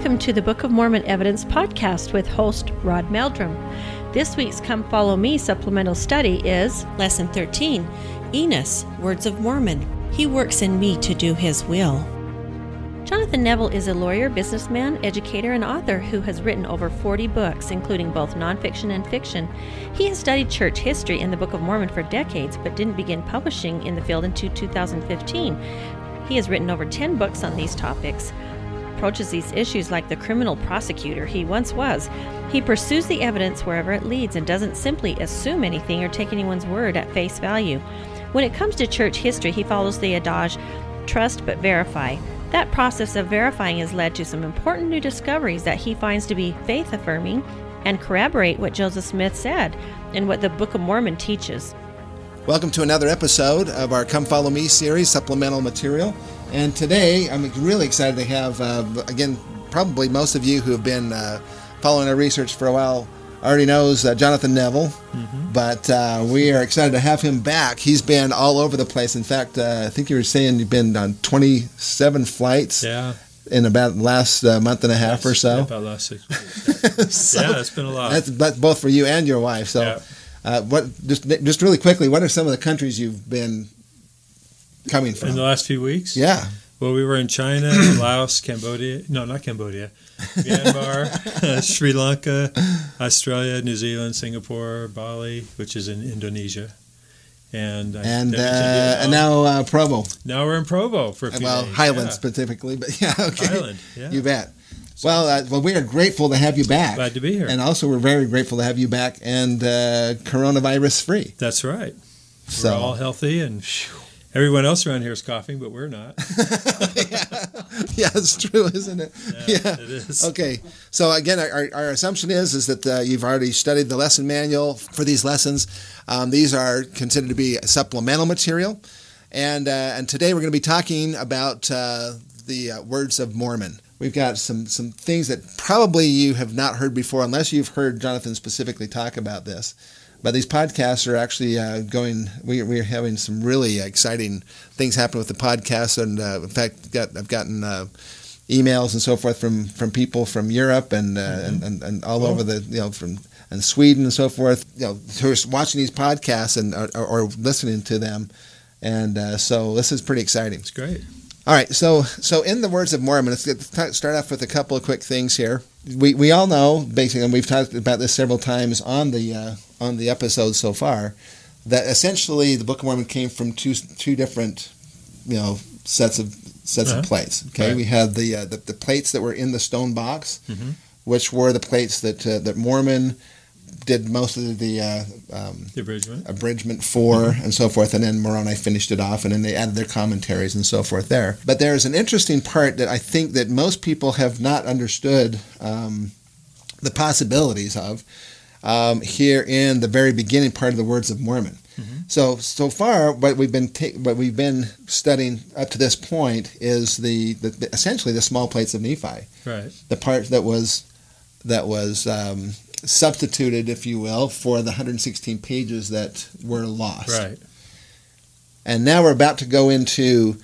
Welcome to the Book of Mormon Evidence podcast with host Rod Meldrum. This week's Come Follow Me supplemental study is Lesson 13 Enos, Words of Mormon. He works in me to do his will. Jonathan Neville is a lawyer, businessman, educator, and author who has written over 40 books, including both nonfiction and fiction. He has studied church history in the Book of Mormon for decades, but didn't begin publishing in the field until 2015. He has written over 10 books on these topics. Approaches these issues like the criminal prosecutor he once was. He pursues the evidence wherever it leads and doesn't simply assume anything or take anyone's word at face value. When it comes to church history, he follows the adage trust but verify. That process of verifying has led to some important new discoveries that he finds to be faith affirming and corroborate what Joseph Smith said and what the Book of Mormon teaches. Welcome to another episode of our Come Follow Me series, supplemental material. And today I'm really excited to have, uh, again, probably most of you who have been uh, following our research for a while already knows uh, Jonathan Neville, mm-hmm. but uh, we are excited to have him back. He's been all over the place. In fact, uh, I think you were saying you've been on 27 flights. Yeah. In about the last uh, month and a half or so. Yeah, about last six weeks. so yeah, it's been a lot. That's, that's, both for you and your wife. So, yeah. Uh, what just just really quickly, what are some of the countries you've been coming from in the last few weeks? Yeah. Well, we were in China, Laos, Cambodia. No, not Cambodia. Myanmar, Sri Lanka, Australia, New Zealand, Singapore, Bali, which is in Indonesia, and and uh, and now uh, Provo. Now we're in Provo for a few well days. Highland yeah. specifically, but yeah, okay. Highland, yeah. You bet. Well, uh, well, we are grateful to have you back. Glad to be here. And also, we're very grateful to have you back and uh, coronavirus free. That's right. So, we're all healthy and. Everyone else around here is coughing, but we're not. yeah. yeah, it's true, isn't it? Yeah, yeah, it is. Okay, so again, our, our assumption is is that uh, you've already studied the lesson manual for these lessons. Um, these are considered to be supplemental material, and uh, and today we're going to be talking about uh, the uh, words of Mormon. We've got some some things that probably you have not heard before, unless you've heard Jonathan specifically talk about this. But these podcasts are actually uh, going. We, we're having some really exciting things happen with the podcast, and uh, in fact, got, I've gotten uh, emails and so forth from, from people from Europe and, uh, mm-hmm. and, and, and all cool. over the you know from and Sweden and so forth. You know, who are watching these podcasts and or, or listening to them, and uh, so this is pretty exciting. It's great. All right, so so in the words of Mormon, let's start off with a couple of quick things here. We we all know basically, and we've talked about this several times on the uh, on the episodes so far, that essentially the Book of Mormon came from two two different, you know, sets of sets uh-huh. of plates. Okay, right. we had the, uh, the, the plates that were in the stone box, mm-hmm. which were the plates that uh, that Mormon did most of the, uh, um, the abridgment. abridgment for mm-hmm. and so forth, and then Moroni finished it off, and then they added their commentaries and so forth there. But there is an interesting part that I think that most people have not understood um, the possibilities of um, here in the very beginning part of the Words of Mormon. Mm-hmm. So so far, what we've been ta- what we've been studying up to this point is the, the, essentially the small plates of Nephi, right? The part that was that was um, substituted, if you will, for the 116 pages that were lost. Right. And now we're about to go into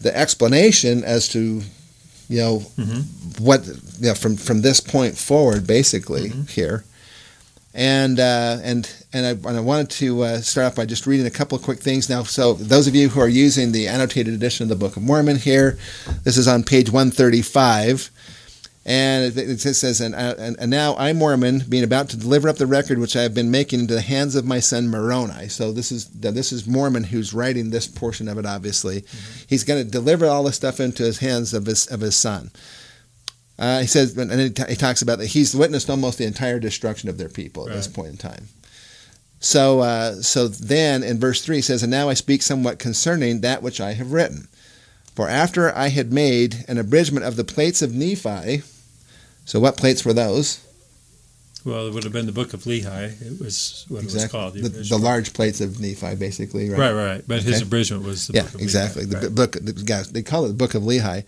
the explanation as to, you know, mm-hmm. what you know, from from this point forward, basically mm-hmm. here. And uh, and and I, and I wanted to uh, start off by just reading a couple of quick things now. So those of you who are using the annotated edition of the Book of Mormon here, this is on page 135. And it says, and, and, and, now I, Mormon, being about to deliver up the record which I have been making into the hands of my son Moroni. So this is this is Mormon who's writing this portion of it. Obviously, mm-hmm. he's going to deliver all this stuff into his hands of his of his son. Uh, he says, and he, t- he, talks about that he's witnessed almost the entire destruction of their people at right. this point in time. So, uh, so then in verse three he says, and now I speak somewhat concerning that which I have written. For after I had made an abridgment of the plates of Nephi, so what plates were those? Well, it would have been the Book of Lehi. It was what exactly. it was called. The, the, the, large plates of Nephi, basically. Right, right. right. But okay. his abridgment was the yeah, Book of exactly. Lehi. The right. book, the, they call it the Book of Lehi. Right.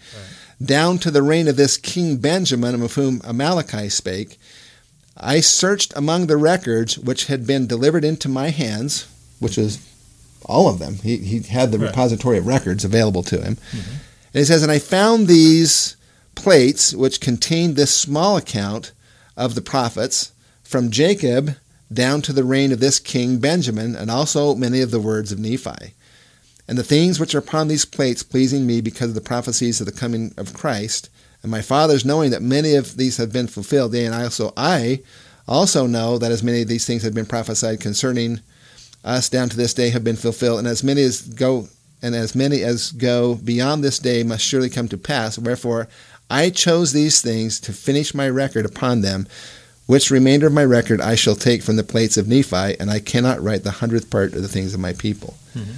Down to the reign of this King Benjamin, of whom Amaleki spake, I searched among the records which had been delivered into my hands, which was all of them. He, he had the right. repository of records available to him. Mm-hmm. And he says, And I found these plates which contained this small account of the prophets from Jacob down to the reign of this king Benjamin, and also many of the words of Nephi. And the things which are upon these plates pleasing me because of the prophecies of the coming of Christ, and my fathers knowing that many of these have been fulfilled, yea, and also I also know that as many of these things have been prophesied concerning us down to this day have been fulfilled, and as many as go and as many as go beyond this day must surely come to pass. Wherefore I chose these things to finish my record upon them, which remainder of my record I shall take from the plates of Nephi, and I cannot write the hundredth part of the things of my people. Mm-hmm.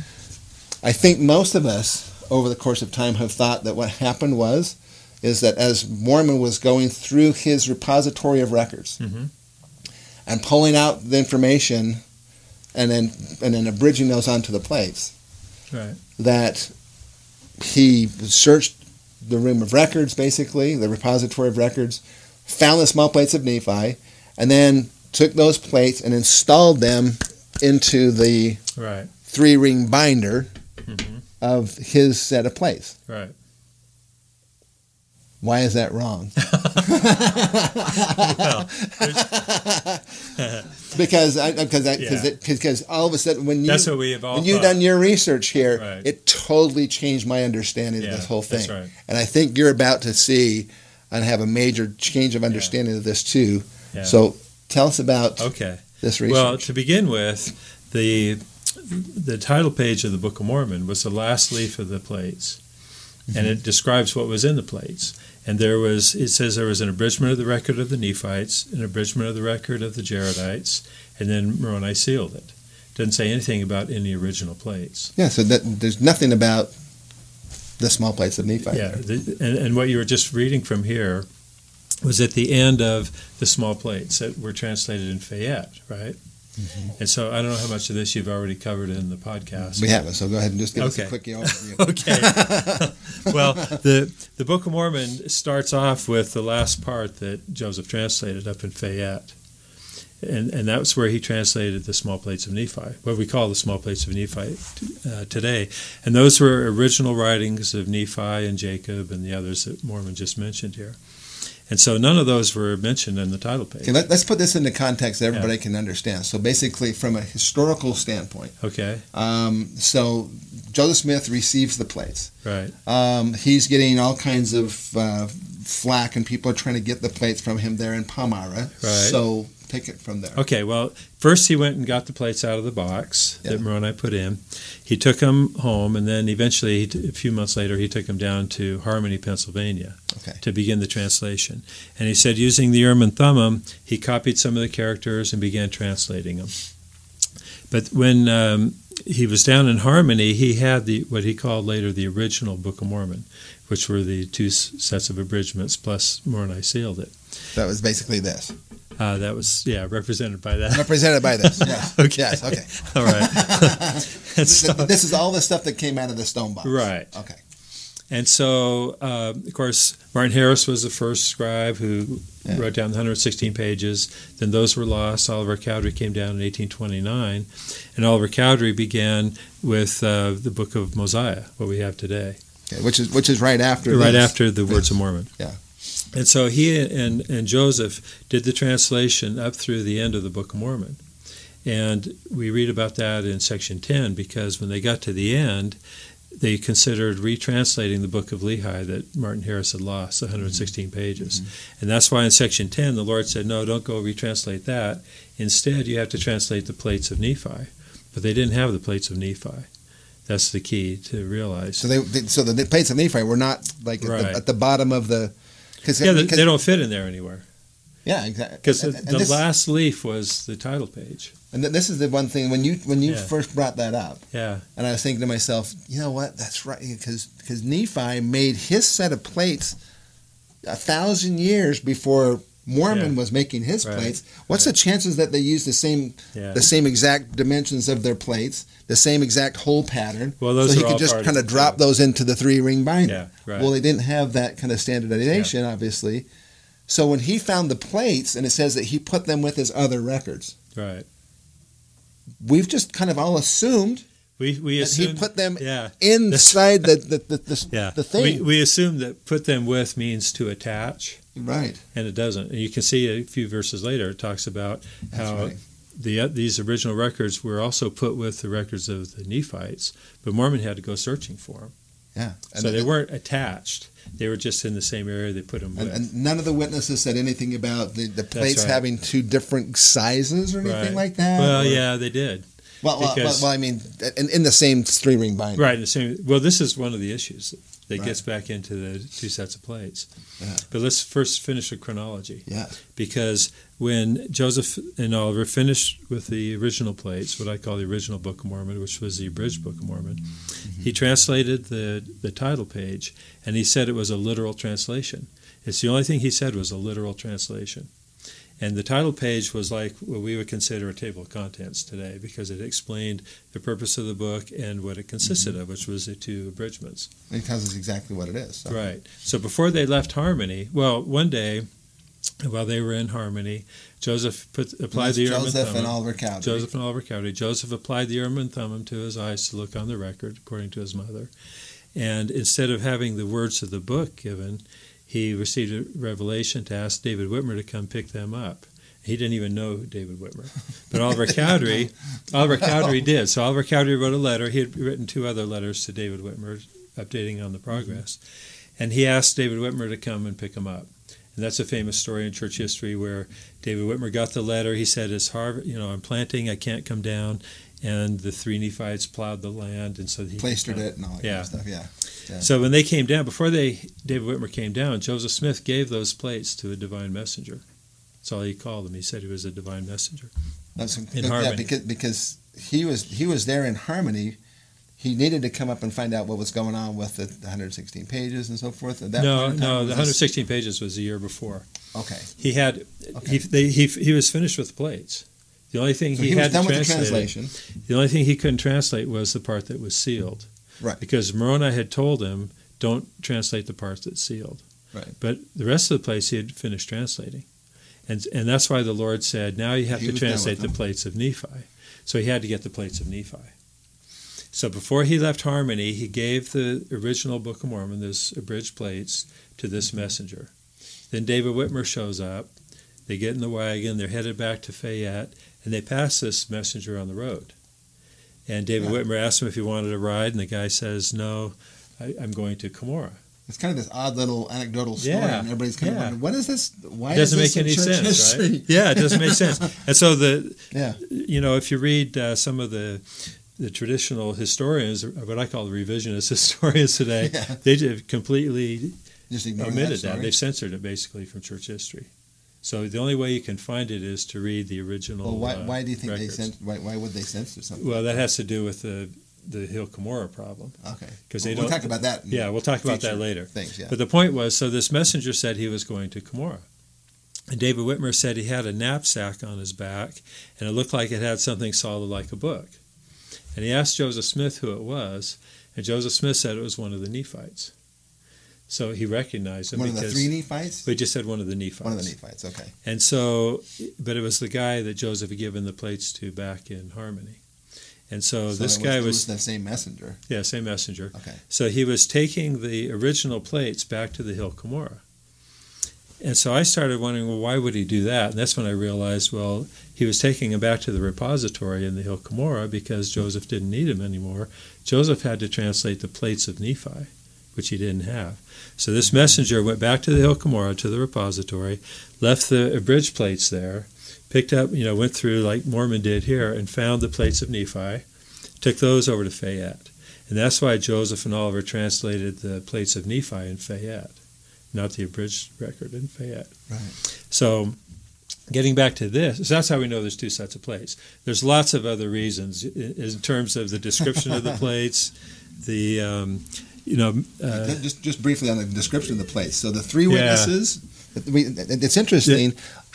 I think most of us over the course of time have thought that what happened was is that as Mormon was going through his repository of records Mm-hmm. and pulling out the information and then and then abridging those onto the plates, Right. that he searched the room of records, basically, the repository of records, found the small plates of Nephi, and then took those plates and installed them into the Right. three ring binder Mm-hmm. of his set of plates. Right. Why is that wrong? Well, because I because I, Yeah. because because all of a sudden when you that's what we when you've done your research here, Right. it totally changed my understanding Yeah, of this whole thing. that's right. And I think you're about to see and have a major change of understanding of this too. Yeah. So tell us about okay. this research. Well, to begin with, the the title page of the Book of Mormon was the last leaf of the plates, and Mm-hmm. it describes what was in the plates. And there was it says there was an abridgment of the record of the Nephites, an abridgment of the record of the Jaredites, and then Moroni sealed it. Doesn't say anything about any original plates. yeah, so that, there's nothing about the small plates of Nephi. Yeah, the, and, and what you were just reading from here was at the end of the small plates that were translated in Fayette, right? Mm-hmm. And so I don't know how much of this you've already covered in the podcast. We haven't, so go ahead and just give us a Okay. quick overview. okay. well, the the Book of Mormon starts off with the last part that Joseph translated up in Fayette. And, and that's where he translated the small plates of Nephi, what we call the small plates of Nephi uh, today. And those were original writings of Nephi and Jacob and the others that Mormon just mentioned here. And so none of those were mentioned in the title page. Okay, let, us put this into context that everybody can understand. So basically, from a historical standpoint, Okay, um, so Joseph Smith receives the plates. right, Um, he's getting all kinds of uh, flack, and people are trying to get the plates from him there in Palmyra. Right. So take it from there. Okay, well, first he went and got the plates out of the box Yeah. that Moroni put in. He took them home, and then eventually, a few months later, he took them down to Harmony, Pennsylvania, Okay. to begin the translation. And he said, using the Urim and Thummim, he copied some of the characters and began translating them. But when um, he was down in Harmony, he had the what he called later the original Book of Mormon, which were the two sets of abridgments plus Moroni sealed it. That was basically this. Uh, that was yeah represented by that. Represented by this. Yes. Okay. Yes. Okay. All right. This, so, this is all the stuff that came out of the stone box. right. Okay. And so, uh, of course, Martin Harris was the first scribe who Yeah. wrote down the 116 pages. Then those were lost. Oliver Cowdery came down in 1829. And Oliver Cowdery began with uh, the book of Mosiah, what we have today, okay. Which is which is right after. right after the Words of Mormon. Yeah. And so he and, and Joseph did the translation up through the end of the Book of Mormon. And we read about that in section 10 because when they got to the end, they considered retranslating the book of Lehi that Martin Harris had lost, 116 pages. Mm-hmm. And that's why in section 10 the Lord said, No, don't go retranslate that. Instead, you have to translate the plates of Nephi. But they didn't have the plates of Nephi. That's the key to realize. So they, so the plates of Nephi were not like at, Right. the, at the bottom of the. Cause, yeah, they, because- they don't fit in there anywhere. Yeah, exactly. Because the, the this- last leaf was the title page. And th- this is the one thing when you when you Yeah. first brought that up, Yeah, and I was thinking to myself, you know what? That's right, because because Nephi made his set of plates a thousand years before Mormon Yeah. was making his Right. plates. What's Right. the chances that they use the same yeah. the same exact dimensions of their plates, the same exact hole pattern? Well, those so he could just kind of drop those into the three ring binder. Yeah, right. Well, they didn't have that kind of standardization, obviously. So when he found the plates, and it says that he put them with his other records, right. we've just kind of all assumed We we That assume he put them yeah inside the the, the, the, yeah the thing. We, we assume that put them with means to attach, right. and it doesn't. And you can see a few verses later it talks about That's how right. the uh, these original records were also put with the records of the Nephites, but Mormon had to go searching for them. Yeah. And, so they weren't attached; they were just in the same area. They put them and, with. and none of the witnesses said anything about the, the plates right. having two different sizes or anything Right. like that. well, or- yeah, they did. Well, well, because- well, I mean, in, in the same three ring binder. Right. The same. Well, this is one of the issues that Right. gets back into the two sets of plates. Yeah. But let's first finish the chronology. Yeah. Because when Joseph and Oliver finished with the original plates, what I call the original Book of Mormon, which was the abridged Book of Mormon, mm-hmm. he translated the the title page, and he said it was a literal translation. It's the only thing he said was a literal translation. And the title page was like what we would consider a table of contents today because it explained the purpose of the book and what it consisted mm-hmm. of, which was the two abridgments. It tells us exactly what it is. So. Right. So before they left Harmony, well, one day while they were in Harmony, Joseph put applied the Urim Joseph and and Thummim. Oliver Cowdery. Joseph and Oliver Cowdery. Joseph applied the Urim and Thummim to his eyes to look on the record, according to his mother. And instead of having the words of the book given, he received a revelation to ask David Whitmer to come pick them up. He didn't even know David Whitmer, but Oliver Cowdery, Oliver Cowdery did. So Oliver Cowdery wrote a letter. He had written two other letters to David Whitmer, updating on the mm-hmm. progress, and he asked David Whitmer to come and pick him up. And that's a famous story in church history where David Whitmer got the letter. He said, "It's hard, you know, I'm planting. I can't come down." And the three Nephites plowed the land, and so he Plastered it and all that Yeah. kind of stuff. Yeah. Yeah. So when they came down, before they David Whitmer came down, Joseph Smith gave those plates to a divine messenger. That's all he called him. He said he was a divine messenger. That's, in yeah, Harmony. because because he was he was there in harmony. He needed to come up and find out what was going on with the, the 116 pages and so forth. At that no, point in time, no, the this- 116 pages was a year before. Okay, He had Okay. he, they, he he was finished with the plates. The only thing so he, he, had with the translate translation. the only thing he couldn't translate was the part that was sealed. Right. Because Moroni had told him, "Don't translate the part that's sealed." Right. But the rest of the plates he had finished translating, and and that's why the Lord said, "Now you have He to was done with translate the plates of Nephi." So he had to get the plates of Nephi. So before he left Harmony, he gave the original Book of Mormon, those abridged plates, to this mm-hmm. messenger. Then David Whitmer shows up. They get in the wagon. They're headed back to Fayette, and they pass this messenger on the road. And David Yeah. Whitmer asks him if he wanted a ride, and the guy says, "No, I, I'm going to Cumorah." It's kind of this odd little anecdotal story, Yeah, and everybody's kind yeah. of wondering, what is this? Why It doesn't is this make any church sense, history? right? Yeah, it doesn't make sense. And so the Yeah. you know, if you read uh, some of the the traditional historians, or what I call the revisionist historians today, Yeah. they have completely Just omitted that. that. They've censored it basically from church history. So the only way you can find it is to read the original. Well, why, uh, why do you think records. they censor? Why, why would they censor something? Well, that has to do with the the Hill Cumorah problem. Okay, because they we'll don't- talk about that. Yeah, we'll talk about that later. Things, yeah. But the point was, so this messenger said he was going to Cumorah. And David Whitmer said he had a knapsack on his back, and it looked like it had something solid like a book. And he asked Joseph Smith who it was, and Joseph Smith said it was one of the Nephites. So he recognized him one of the three Nephites. we just said one of the Nephites. One of the Nephites. Okay. And so, but it was the guy that Joseph had given the plates to back in Harmony. And so, So this it guy it was, the same messenger. yeah, same messenger. Okay. So he was taking the original plates back to the Hill Cumorah. And so I started wondering, well, why would he do that? And that's when I realized, well, he was taking them back to the repository in the Hill Cumorah because Joseph didn't need them anymore. Joseph had to translate the plates of Nephi, which he didn't have. So this messenger went back to the Hill Cumorah to the repository, left the abridged plates there, picked up, you know, went through like Mormon did here and found the plates of Nephi, took those over to Fayette. And that's why Joseph and Oliver translated the plates of Nephi in Fayette, not the abridged record in Fayette. Right. So, getting back to this, so that's how we know there's two sets of plates. There's lots of other reasons in, in terms of the description of the plates, the, um, you know, uh, just just briefly on the description of the place. So the three witnesses. We, it's interesting.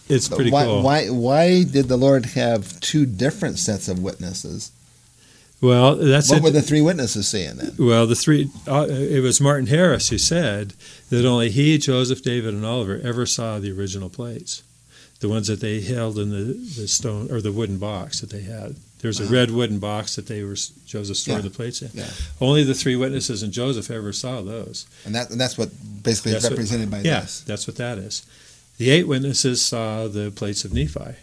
it's pretty why, cool. why why did the Lord have two different sets of witnesses? well, that's what it. were the three witnesses seeing then? Well, the three, uh, it was Martin Harris who said that only he, Joseph, David, and Oliver ever saw the original plates. The ones that they held in the, the stone or the wooden box that they had. There's a red wooden box that they were Joseph stored Yeah. the plates in. Yeah. Only the three witnesses and Joseph ever saw those. And that and that's what basically is That's what- represented by yeah, this. that's what that is. The eight witnesses saw the plates of Nephi.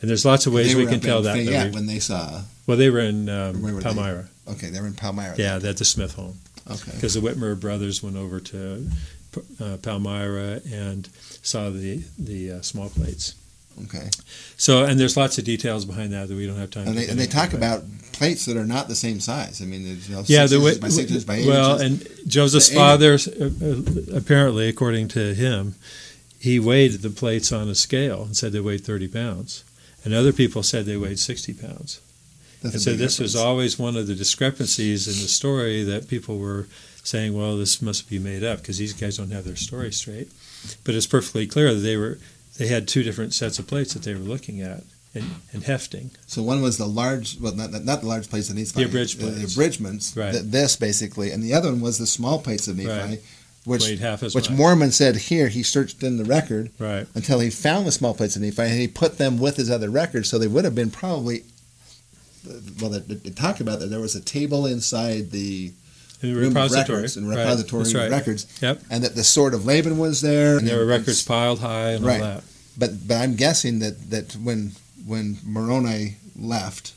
And there's lots of ways we can tell that. We- when they saw. well, they were in um, were they? Palmyra. Okay, they were in Palmyra. Yeah, at the Smith home. Okay. Because the Whitmer brothers went over to uh, Palmyra and saw the the uh, small plates. Okay. So, and there's lots of details behind that that we don't have time. And to they, and they talk about plates that are not the same size. I mean, there's, you know, yeah, the way, by six inches by eight well, inches. and Joseph's father, uh, uh, apparently, according to him, he weighed the plates on a scale and said they weighed 30 pounds, and other people said they weighed 60 pounds. That's And so this was always one of the discrepancies in the story that people were saying, well, this must be made up because these guys don't have their story straight. But it's perfectly clear that they were they had two different sets of plates that they were looking at and, and hefting. So one was the large, well, not, not the large plates of Nephi. The abridged uh, The, abridgments. Right. th- this basically, and the other one was the small plates of Nephi, Right. which which. Mormon said here he searched in the record right. until he found the small plates of Nephi, and he put them with his other records, so they would have been probably. Uh, well, they, they talk about that there was a table inside the Repository. records and Right. repository That's right. records, Yep. and that the sword of Laban was there, And there were records piled high and Right. all that. But but I'm guessing that, that when when Moroni left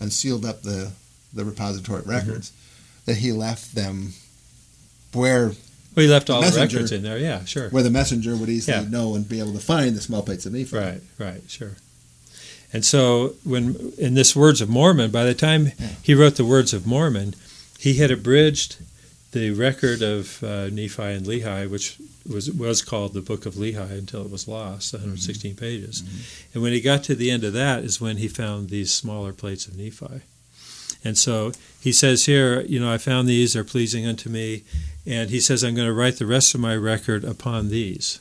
and sealed up the the repository Mm-hmm. records, that he left them where Well, he left all the records in there. Yeah, sure. where the messenger would easily Yeah. know and be able to find the small plates of Nephi. Right, right, sure. And so, when in this Words of Mormon, by the time Yeah. he wrote the Words of Mormon, he had abridged the record of uh, Nephi and Lehi, which was was called the Book of Lehi until it was lost, 116 pages. And when he got to the end of that, is when he found these smaller plates of Nephi. And so he says here, you know, I found these; they're pleasing unto me. And he says, I'm going to write the rest of my record upon these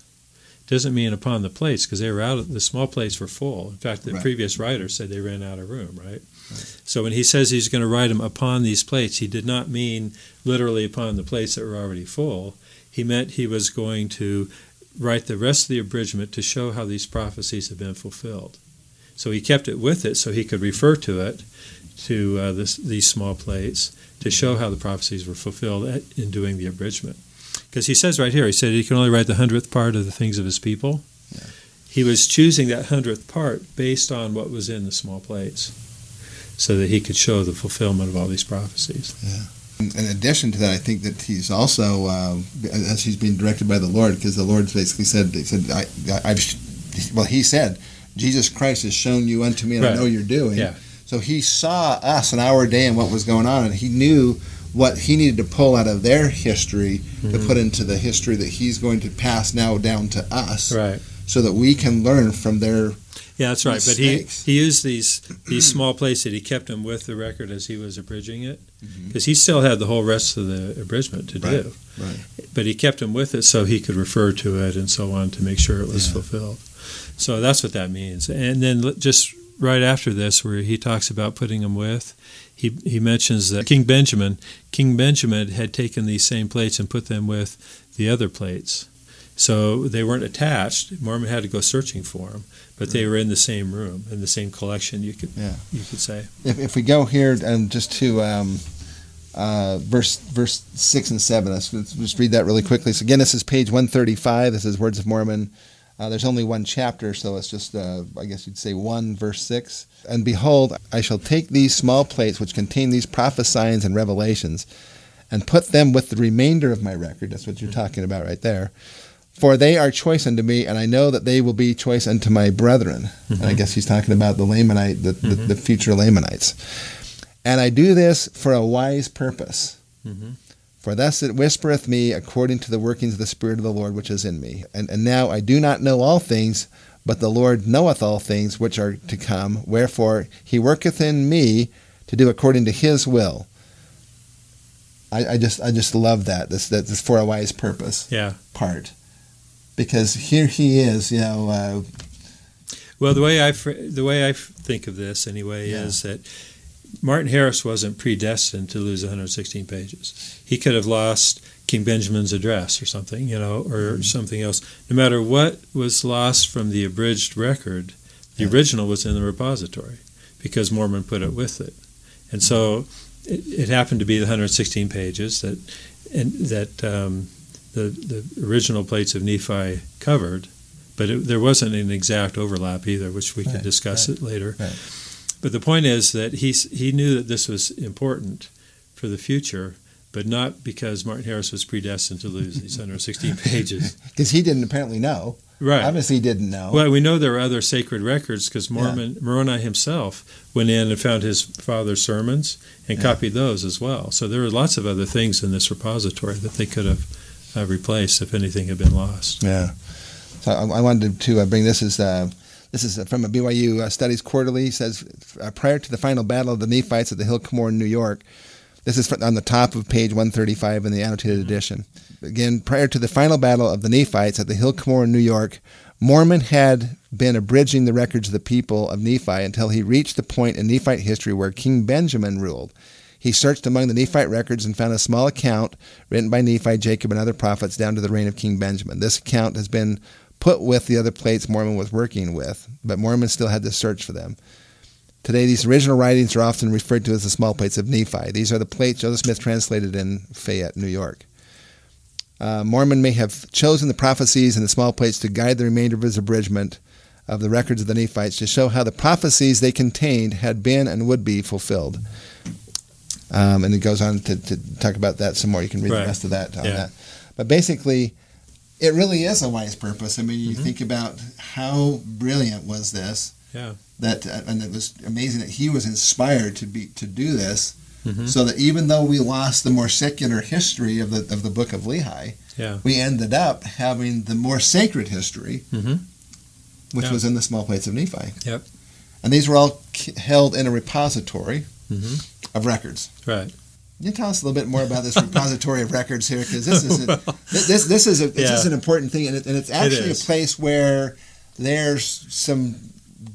doesn't mean upon the plates because they were out of the small plates were full. In fact, the Right. previous writer said they ran out of room, right? So when he says he's going to write them upon these plates, he did not mean literally upon the plates that were already full. He meant he was going to write the rest of the abridgment to show how these prophecies have been fulfilled. So he kept it with it so he could refer to it to uh, this, these small plates to show how the prophecies were fulfilled at, in doing the abridgment. Because he says right here, he said he can only write the hundredth part of the things of his people. Yeah. He was choosing that hundredth part based on what was in the small plates, so that he could show the fulfillment of all these prophecies. In in addition to that, I think that he's also, um, as he's being directed by the Lord, because the Lord basically said, he said, I, I've, well, he said, Jesus Christ has shown you unto me, and I know you're doing. Yeah. So he saw us in our day and what was going on, and he knew what he needed to pull out of their history to Mhm. put into the history that he's going to pass now down to us, Right. so that we can learn from their. Yeah, that's right. But he, he used these these small plates that he kept them with the record as he was abridging it, mm-hmm. because he still had the whole rest of the abridgment to Right, do. right. But he kept them with it so he could refer to it and so on to make sure it was Yeah. fulfilled. So that's what that means. And then just right after this, where he talks about putting them with, he he mentions that King Benjamin, King Benjamin had taken these same plates and put them with the other plates. So they weren't attached. Mormon had to go searching for them, but they were in the same room, in the same collection. You could Yeah. you could say. If, if we go here and just to um, uh, verse verse six and seven, let's, let's just read that really quickly. So again, this is page one thirty five. This is Words of Mormon. Uh, there's only one chapter, so it's just uh, I guess you'd say one verse six. And behold, I shall take these small plates which contain these prophesyings and revelations, and put them with the remainder of my record. That's what you're talking about right there. For they are choice unto me, and I know that they will be choice unto my brethren. And I guess he's talking about the Lamanite, the, the, the future Lamanites. And I do this for a wise purpose. Mhm. For thus it whispereth me according to the workings of the Spirit of the Lord which is in me. And, and now I do not know all things, but the Lord knoweth all things which are to come. Wherefore he worketh in me to do according to his will. I, I just I just love that this that this for a wise purpose Yeah. part because here he is you know uh, Well, the way I fr- the way I f- think of this anyway Yeah. is that Martin Harris wasn't predestined to lose 116 pages. He could have lost King Benjamin's address or something, you know, or something else. No matter what was lost from the abridged record, the Yeah. original was in the repository because Mormon put it with it. And so it, it happened to be the 116 pages that and that um, the the original plates of Nephi covered, but it, there wasn't an exact overlap either, which we Right, could discuss right, it later. right. But the point is that he he knew that this was important for the future, but not because Martin Harris was predestined to lose these 116 pages. Because he didn't apparently know. Right. Obviously, he didn't know. Well, we know there are other sacred records because Mormon Moroni himself went in and found his father's sermons and Yeah. copied those as well. So there are lots of other things in this repository that they could have uh, replaced if anything had been lost. Yeah. So I, I wanted to uh, bring this as uh, this is from a BYU uh, Studies Quarterly. It says uh, prior to the final battle of the Nephites at the Hill Cumorah in New York. This is on the top of page 135 in the annotated edition. Again, prior to the final battle of the Nephites at the Hill Cumorah in New York, Mormon had been abridging the records of the people of Nephi until he reached the point in Nephite history where King Benjamin ruled. He searched among the Nephite records and found a small account written by Nephi, Jacob, and other prophets down to the reign of King Benjamin. This account has been put with the other plates Mormon was working with, but Mormon still had to search for them. Today, these original writings are often referred to as the small plates of Nephi. These are the plates Joseph Smith translated in Fayette, New York. Uh, Mormon may have chosen the prophecies and the small plates to guide the remainder of his abridgment of the records of the Nephites to show how the prophecies they contained had been and would be fulfilled. Um, and it goes on to, to talk about that some more. You can read Right. the rest of that on Yeah. that. But basically, it really is a wise purpose. I mean, you Mhm. think about how brilliant was this Yeah. that, uh, and it was amazing that he was inspired to be to do this, Mhm. so that even though we lost the more secular history of the of the Book of Lehi, Yeah. we ended up having the more sacred history, Mhm. which Yeah. was in the small plates of Nephi. Yep. And these were all held in a repository Mhm. Of records. Right. Can you tell us a little bit more about this repository of records here? Because this is Well, this this is a, this Yeah. is an important thing, and, it, and it's actually a place where there's some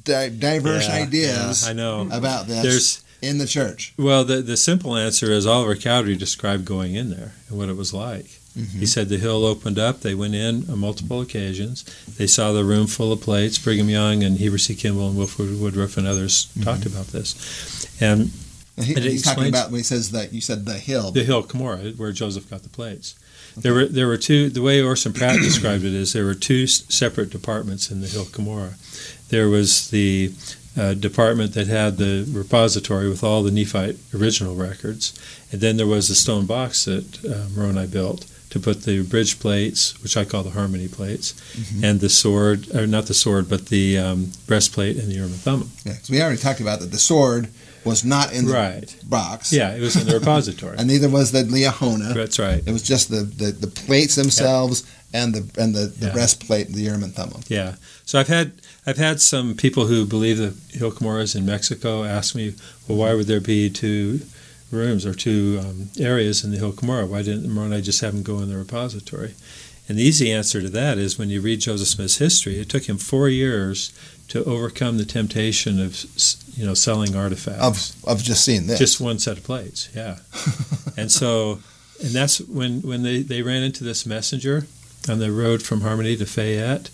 di- diverse yeah, ideas yeah, I know. about this There's in the church. well, the the simple answer is Oliver Cowdery described going in there and what it was like. Mm-hmm. He said the hill opened up. They went in on multiple occasions. They saw the room full of plates. Brigham Young and Heber C. Kimball and Wilford Woodruff and others Mm-hmm. talked about this. And he, he's talking about when he says that you said the hill. the hill Cumorah, where Joseph got the plates. There were there were two. The way Orson Pratt described it is there were two separate departments in the hill Cumorah. There was the uh, department that had the repository with all the Nephite original records, and then there was the stone box that uh, Moroni built to put the bridge plates, which I call the harmony plates, Mm-hmm. and the sword, or not the sword, but the um, breastplate and the Urim and Thummim. Yeah, 'cause we already talked about that. The sword was not in the Right. box. Yeah, it was in the repository. And neither was the Liahona. That's right. It was just the, the, the plates themselves and the and the, the Yeah. breastplate, the Urim and Thummim. Yeah. So I've had I've had some people who believe the Hill Cumorah in Mexico ask me, well, why would there be two rooms or two um, areas in the Hill Cumorah? Why didn't Moroni just have them go in the repository? And the easy answer to that is when you read Joseph Smith's history, it took him four years to overcome the temptation of you know selling artifacts. Of of just seeing this. Just one set of plates, yeah. and so, and that's when when they, they ran into this messenger on the road from Harmony to Fayette.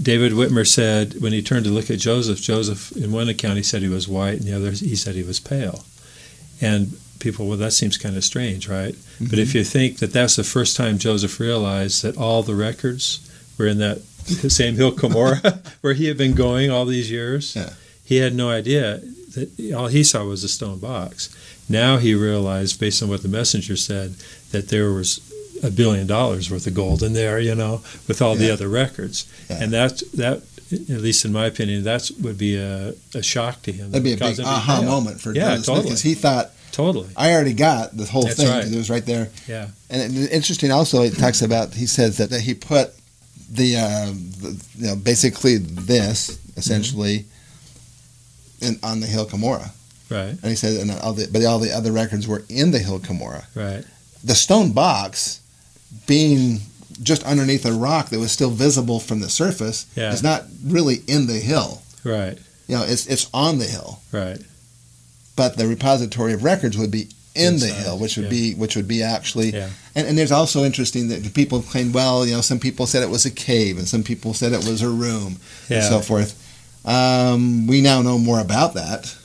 David Whitmer said when he turned to look at Joseph, Joseph in one account he said he was white, and the other he said he was pale. And people, well, that seems kind of strange, right? But mm-hmm. if you think that that's the first time Joseph realized that all the records were in that same hill Cumorah where he had been going all these years, Yeah. he had no idea that all he saw was a stone box. Now he realized, based on what the messenger said, that there was a billion dollars worth of gold in there, you know, with all the other records. Yeah. And that, that, at least in my opinion, that would be a, a shock to him. That'd be a big aha fail. moment for Yeah, totally. because he thought Totally. I already got the whole That's thing right. it was right there. Yeah. And it, interesting also, it talks about he says that, that he put the, uh, the you know basically this essentially in on the Hill Cumorah, Right. and he said and all the but all the other records were in the Hill Cumorah. Right. The stone box being just underneath a rock that was still visible from the surface Yeah. is not really in the hill. Right. You know, it's it's on the hill. Right. but the repository of records would be in the hill, which would yeah. be which would be actually. Yeah. And, and there's also interesting that people claim, well, you know, some people said it was a cave, and some people said it was a room, and so forth. Um, we now know more about that.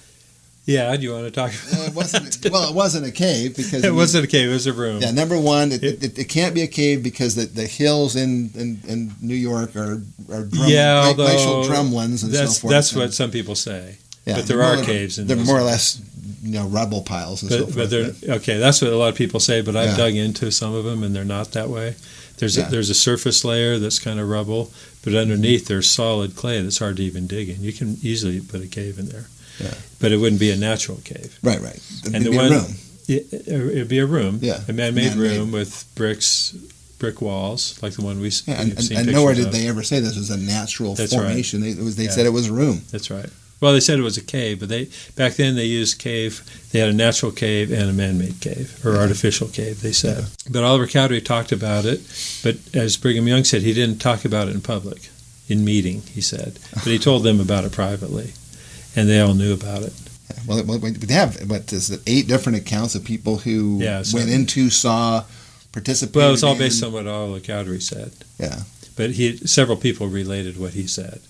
Yeah, do you want to talk about It wasn't well, it wasn't a cave because It wasn't a cave, it was a room. Yeah, number one, it, It- it, can't be a cave because the, the hills in, in, in New York are, are drum, Yeah, gla- glacial drumlins and that's so forth. that's and- what some people say. yeah, but there they're more- caves in They're more or less, you know, rubble piles and so forth. but they're okay. That's what a lot of people say. But I've Yeah. dug into some of them, and they're not that way. There's Yeah. a, there's a surface layer that's kind of rubble, but mm-hmm. underneath there's solid clay that's hard to even dig in. You can easily put a cave in there, Yeah. but it wouldn't be a natural cave. right, right. It'd And the be a one- room. It, it'd be a room, Yeah, a man-made, man-made. room with bricks, brick walls, like the one we, Yeah, and, we've and, seen and nowhere did of. they ever say this was a natural That's right. formation. They, it was, they Yeah. said it was a room. That's right. Well, they said it was a cave, but they back then they used cave. They had a natural cave and a man-made cave or artificial cave. They said, but Oliver Cowdery talked about it. But as Brigham Young said, he didn't talk about it in public, in meeting. He said, but he told them about it privately, and they all knew about it. Well, we have what is it, eight different accounts of people who Yeah, so- went into, saw, participated. Well, it's all in- based on what Oliver Cowdery said. Yeah. But he several people related what he said,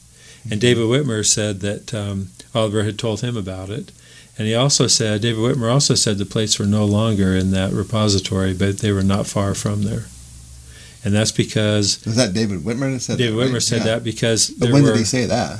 and David Whitmer said that um, Oliver had told him about it. And he also said, David Whitmer also said the plates were no longer in that repository, but they were not far from there. And that's because Was that David Whitmer that said David that? Whitmer right? said Yeah. that because But when were, did he say that?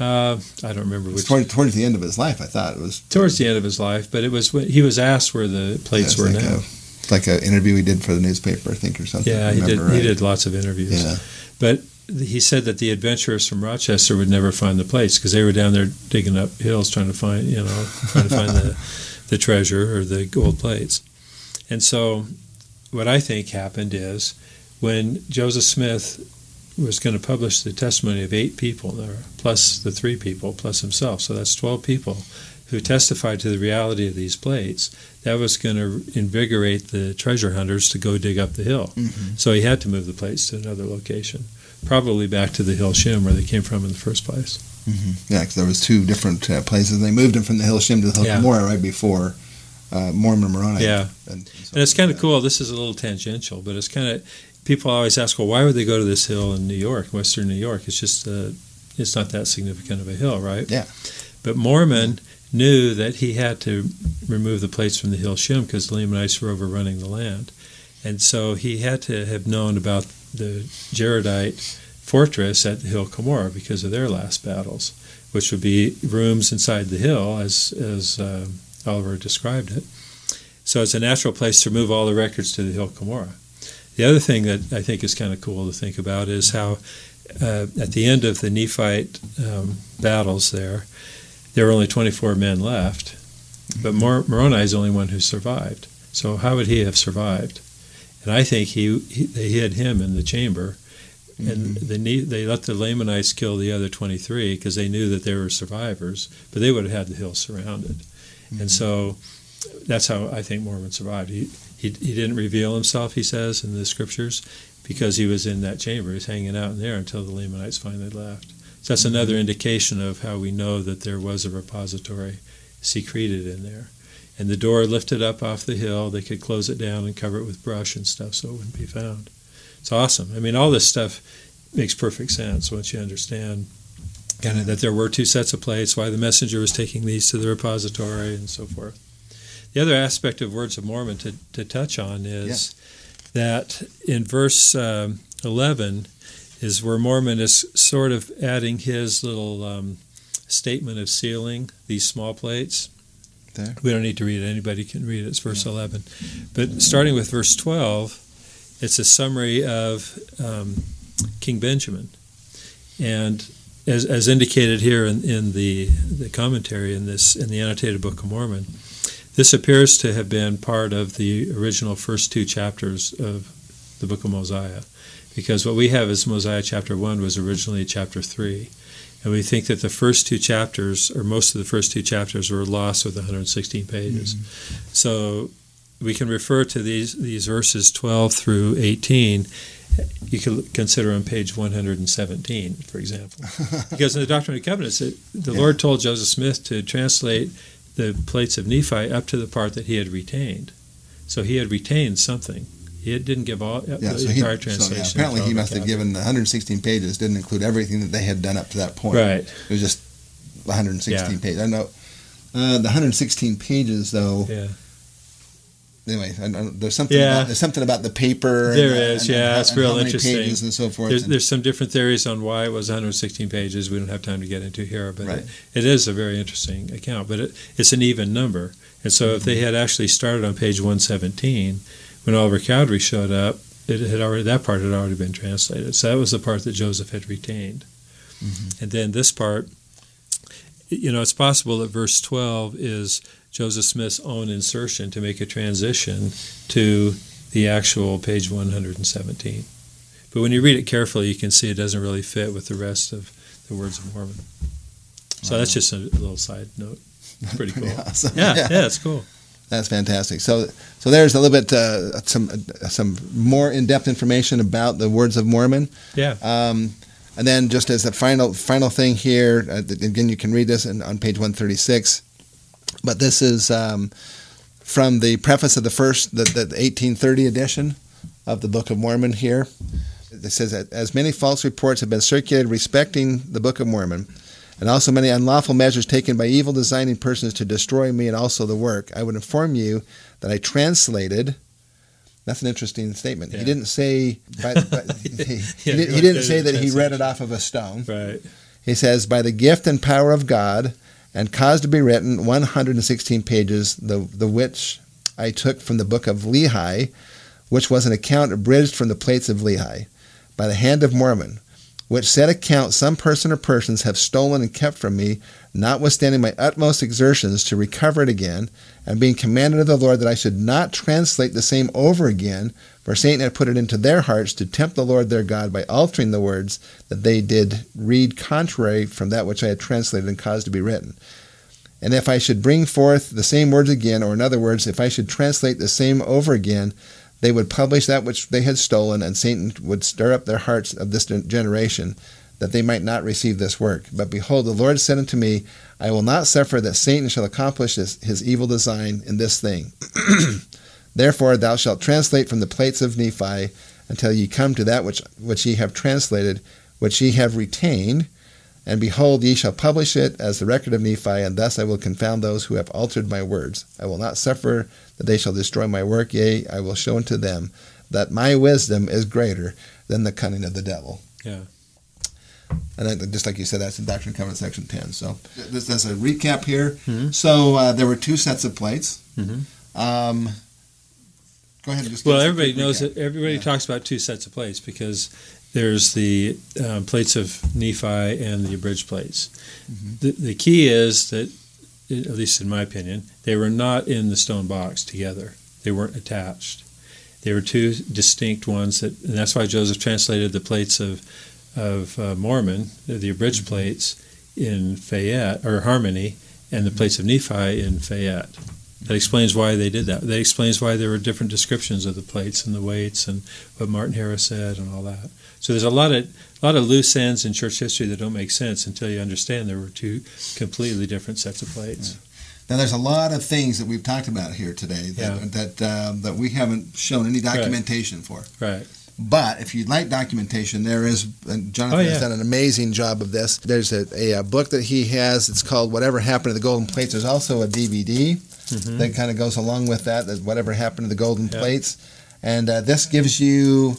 uh, I don't remember which, toward, towards the end of his life, I thought it was. towards the end of his life, but it was when he was asked where the plates It's were like now. A, like an interview he did for the newspaper, I think, or something. yeah, he did. remember He did lots of interviews. Yeah. But he said that the adventurers from Rochester would never find the place because they were down there digging up hills trying to find, you know, trying to find the, the treasure or the gold plates. And so, what I think happened is when Joseph Smith was going to publish the testimony of eight people there, plus the three people, plus himself, so that's 12 people who testified to the reality of these plates, that was going to invigorate the treasure hunters to go dig up the hill. Mhm. So he had to move the plates to another location, probably back to the Hill Shim where they came from in the first place. Mhm. Yeah, because there was two different uh, places. They moved him from the Hill Shim to the Hill Yeah. Cumorah right before uh, Mormon Moroni. Yeah. and, so And it's kind of forth. cool. This is a little tangential, but it's kind of people always ask, well, why would they go to this hill in New York, Western New York? It's just uh, it's not that significant of a hill, right? Yeah. But Mormon knew that he had to remove the plates from the Hill Shim because the Lamanites were overrunning the land, and so he had to have known about the Jaredite fortress at the Hill Cumorah because of their last battles, which would be rooms inside the hill, as as uh, Oliver described it. So it's a natural place to move all the records to the Hill Cumorah. The other thing that I think is kind of cool to think about is how uh, at the end of the Nephite um, battles there, there were only 24 men left, but Mor- Moroni is the only one who survived. So how would he have survived? And I think he, he they hid him in the chamber, and mm-hmm. the Ne- they let the Lamanites kill the other 23 because they knew that they were survivors, but they would have had the hill surrounded. And mm-hmm. so that's how I think Mormon survived. He, he he didn't reveal himself, he says in the scriptures, because he was in that chamber. He was hanging out in there until the Lamanites finally left. So that's mm-hmm. another indication of how we know that there was a repository secreted in there. And the door lifted up off the hill, they could close it down and cover it with brush and stuff so it wouldn't be found. It's awesome. I mean, all this stuff makes perfect sense once you understand kind of that there were two sets of plates, why the messenger was taking these to the repository, and so forth. The other aspect of Words of Mormon to, to touch on is that in verse um, 11 is where Mormon is sort of adding his little um, statement of sealing these small plates. There. We don't need to read it. Anybody can read it. It's verse 11. But starting with verse 12, it's a summary of um, King Benjamin. And as, as indicated here in, in the, the commentary in this in the annotated Book of Mormon, this appears to have been part of the original first two chapters of the Book of Mosiah, because what we have as Mosiah chapter one was originally chapter three, and we think that the first two chapters, or most of the first two chapters, were lost with 116 pages. Mm-hmm. So we can refer to these these verses 12 through 18. You can consider on page 117, for example, because in the Doctrine and Covenants, it, the Yeah. Lord told Joseph Smith to translate the plates of Nephi up to the part that he had retained. So he had retained something. He didn't give all Yeah, the so he, entire so, yeah, apparently he must have given the 116 pages, didn't include everything that they had done up to that point. Right. It was just 116 Yeah. pages. I know uh, the 116 pages, though. Yeah. Anyway, there's something. Yeah. About, there's something about the paper. There and, is, and- yeah, and it's real interesting. Pages and so forth. There's, there's some different theories on why it was 116 pages. We don't have time to get into here, but Right. it, it is a very interesting account. But it, it's an even number, and so if they had actually started on page 117, when Oliver Cowdery showed up, it had already that part had already been translated. So that was the part that Joseph had retained, Mhm. and then this part. You know, it's possible that verse 12 is Joseph Smith's own insertion to make a transition to the actual page 117. But when you read it carefully, you can see it doesn't really fit with the rest of the words of Mormon. So that's just a little side note. Pretty cool. Pretty awesome. Yeah, yeah, it's cool. That's fantastic. So, so there's a little bit uh, some uh, some more in-depth information about the words of Mormon. Yeah. Um, and then just as a final final thing here, uh, again, you can read this in, on page 136. But this is um, from the preface of the first, the, the 1830 edition of the Book of Mormon. Here, it says that as many false reports have been circulated respecting the Book of Mormon, and also many unlawful measures taken by evil designing persons to destroy me and also the work, I would inform you that I translated. That's an interesting statement. He didn't say. By, by, he, he Yeah, didn't- he didn't say that he read it off of a stone. Right. He says, by the gift and power of God, and caused to be written 116 pages, the, the which I took from the book of Lehi, which was an account abridged from the plates of Lehi, by the hand of Mormon, which said account some person or persons have stolen and kept from me, notwithstanding my utmost exertions to recover it again, and being commanded of the Lord that I should not translate the same over again, for Satan had put it into their hearts to tempt the Lord their God by altering the words that they did read contrary from that which I had translated and caused to be written. And if I should bring forth the same words again, or in other words, if I should translate the same over again, they would publish that which they had stolen, and Satan would stir up their hearts of this generation, that they might not receive this work. But behold, the Lord said unto me, I will not suffer that Satan shall accomplish his, his evil design in this thing. Therefore thou shalt translate from the plates of Nephi until ye come to that which, which ye have translated, which ye have retained. And behold, ye shall publish it as the record of Nephi, and thus I will confound those who have altered my words. I will not suffer that they shall destroy my work, yea, I will show unto them that my wisdom is greater than the cunning of the devil. Yeah. And then, just like you said, that's in Doctrine and Covenants, section 10. So, this is a recap here. Mhm. So, uh, there were two sets of plates. Mhm. Um, go ahead and just Well, everybody knows recap. that everybody Yeah. talks about two sets of plates because there's the um, plates of Nephi and the abridged plates. Mm-hmm. The, the key is that, at least in my opinion, they were not in the stone box together. They weren't attached. They were two distinct ones that, and that's why Joseph translated the plates of of uh, Mormon, the abridged Mm-hmm. plates, in Fayette or Harmony, and the plates of Nephi in Fayette. That explains why they did that. That explains why there were different descriptions of the plates and the weights and what Martin Harris said and all that. So there's a lot of a lot of loose ends in church history that don't make sense until you understand there were two completely different sets of plates. Now, there's a lot of things that we've talked about here today that Yeah. that, um, that we haven't shown any documentation for. Right. But if you'd like documentation, there is. And Jonathan Oh, yeah. has done an amazing job of this. There's a, a, uh book that he has. It's called "Whatever Happened to the Golden Plates." There's also a DVD Mhm. that kind of goes along with that. That whatever happened to the golden Yeah. plates, and uh, this gives you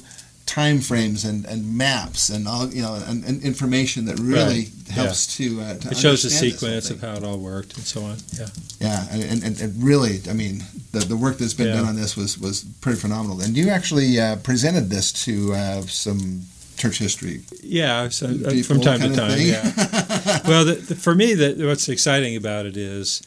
time frames and, and maps and all you know and, and information that really helps to, uh, to It shows the sequence of how it all worked and so on. Yeah. Yeah, and, and, and really, I mean, the, the work that's been Yeah. done on this was, was pretty phenomenal. And you actually uh, presented this to uh, some church history Yeah, so, uh, from time to time. Yeah. well, the, the, for me, that what's exciting about it is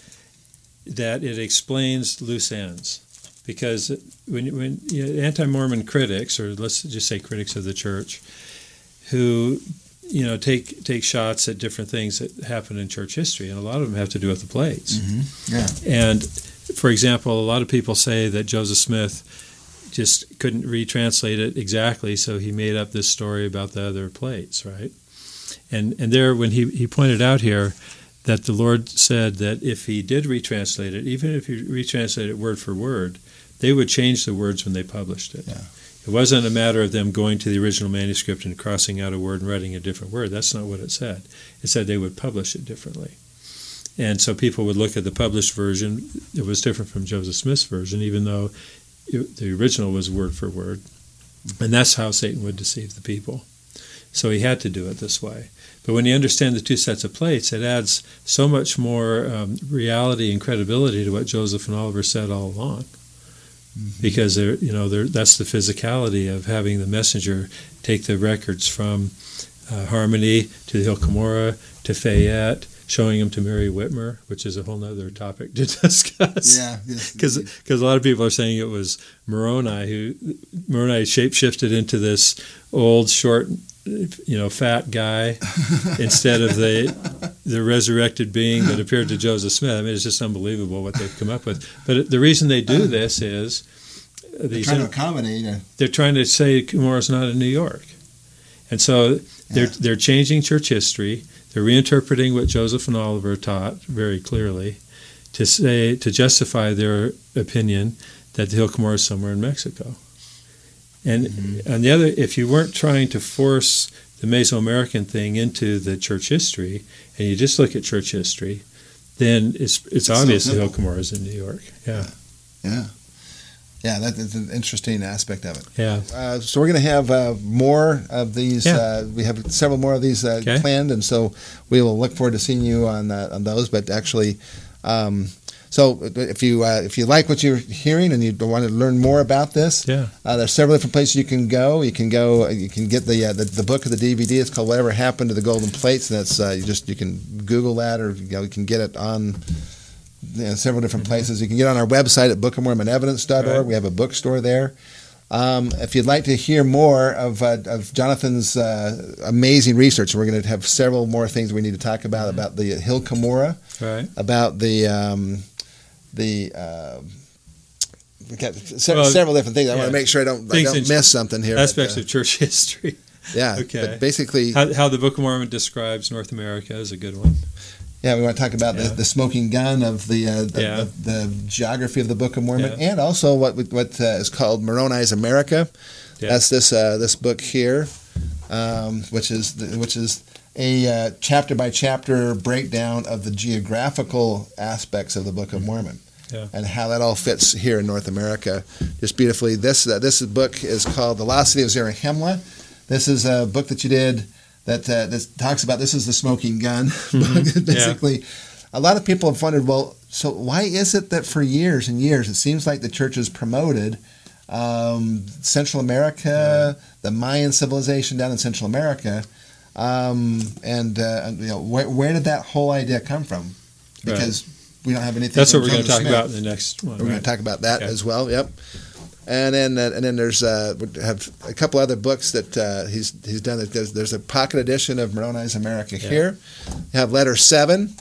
that it explains loose ends. Because when, when you know, anti-Mormon critics, or let's just say critics of the church, who you know take take shots at different things that happen in church history, and a lot of them have to do with the plates. Mm-hmm. Yeah. And for example, a lot of people say that Joseph Smith just couldn't retranslate it exactly, so he made up this story about the other plates, right? And and there, when he, he pointed out here that the Lord said that if He did retranslate it, even if He retranslated it word for word, they would change the words when they published it. Yeah. It wasn't a matter of them going to the original manuscript and crossing out a word and writing a different word. That's not what it said. It said they would publish it differently. And so people would look at the published version. It was different from Joseph Smith's version, even though it, the original was word for word. And that's how Satan would deceive the people. So he had to do it this way. But when you understand the two sets of plates, it adds so much more um, reality and credibility to what Joseph and Oliver said all along. Mm-hmm. Because you know that's the physicality of having the messenger take the records from uh, Harmony to the Hill to Fayette showing them to Mary Whitmer, which is a whole other topic to discuss. Yeah, because yes, because a lot of people are saying it was Moroni who Moroni shapeshifted into this old, short, you know, fat guy instead of the the resurrected being that appeared to Joseph Smith. I mean, it's just unbelievable what they've come up with. But the reason they do this is they're trying to accommodate. They're trying to say Cumorah's not in New York, and so they're yeah. they're changing church history they're reinterpreting what Joseph and Oliver taught very clearly to say to justify their opinion that the Hill Cumorah is somewhere in Mexico. And mm-hmm. on the other, if you weren't trying to force the Mesoamerican thing into the church history, and you just look at church history, then it's it's, it's obvious so the is in New York. Yeah. Yeah. Yeah, that is an interesting aspect of it. Yeah. Uh, so we're going to have uh, more of these. Yeah. Uh, we have several more of these uh, okay. planned, and so we will look forward to seeing you on uh, on those. But actually, um, so if you uh, if you like what you're hearing and you want to learn more about this, yeah, there's several different places you can go. You can go. You can get the the, the, book or the DVD. It's called Whatever Happened to the Golden Plates, and that's you just you can Google that, or you, know, you can get it on you know, several different mm-hmm. places. You can get on our website at bookofmormonevidence.org. Right. We have a bookstore there. Um, if you'd like to hear more of, uh, of Jonathan's uh, amazing research, we're going to have several more things we need to talk about mm-hmm. about the Hill Cumorah, right. about the um, the uh, we got se- well, several different things. I want to make sure I don't, I don't miss something here. Aspects but, uh, of church history. Yeah. okay. basically, how, how, the Book of Mormon describes North America is a good one. Yeah, we want to talk about yeah. the, the smoking gun of the, uh, the, yeah. the, the, geography of the Book of Mormon, yeah. and also what what uh, is called Moroni's America. That's this uh, this book here, um, which is the, which is a uh, chapter by chapter breakdown of the geographical aspects of the Book of mm-hmm. Mormon. Yeah. and how that all fits here in North America just beautifully. This uh, this book is called The Lost City of Zarahemla. This is a book that you did that uh, that talks about this is the smoking gun. Mm-hmm. Basically, yeah. a lot of people have wondered, well, so why is it that for years and years it seems like the church has promoted um, Central America, the Mayan civilization down in Central America, um, and uh, you know where, where did that whole idea come from? Because right. We don't have anything. That's what we're going to talk Smith. about in the next one. We're right? going to talk about that okay. as well. Yep and then uh, and then there's uh, we have a couple other books that uh, he's he's done. There's, there's a pocket edition of Moroni's America yeah. here. You have letter seven,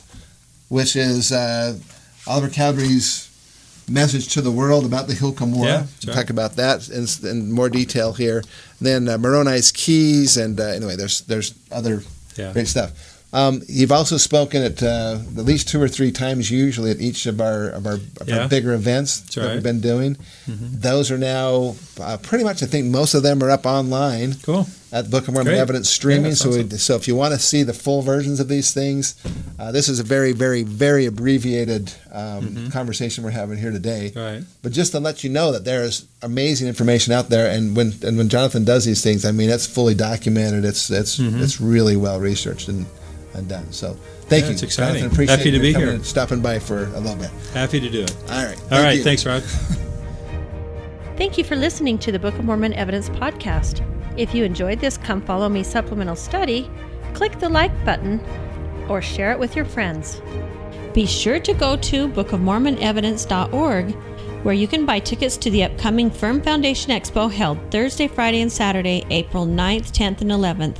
which is uh, Oliver Cowdery's message to the world about the Hill Cumorah. Yeah, we'll talk about that in, in, more detail here. And then uh, Moroni's keys, and uh, anyway, there's there's other yeah. great stuff. Um, you've also spoken at uh, at least two or three times, usually at each of our of our, of yeah. our bigger events That's that right. we've been doing. Mm-hmm. Those are now uh, pretty much. I think most of them are up online. Cool. At Book of Mormon Great. Evidence streaming. Yeah, so, we, so if you want to see the full versions of these things, uh, this is a very, very, very abbreviated um, mm-hmm. conversation we're having here today. Right. But just to let you know that there is amazing information out there, and when and when Jonathan does these things, I mean, it's fully documented. It's it's mm-hmm. it's really well researched and and done. So thank yeah, you. It's exciting. Jonathan, appreciate Happy to be here. stopping by for a little bit. Happy to do it. All right. All right. You. Thanks, Rod. Thank you for listening to the Book of Mormon Evidence Podcast. If you enjoyed this Come Follow Me supplemental study, click the like button or share it with your friends. Be sure to go to bookofmormonevidence.org where you can buy tickets to the upcoming Firm Foundation Expo held Thursday, Friday, and Saturday, April 9th, 10th, and 11th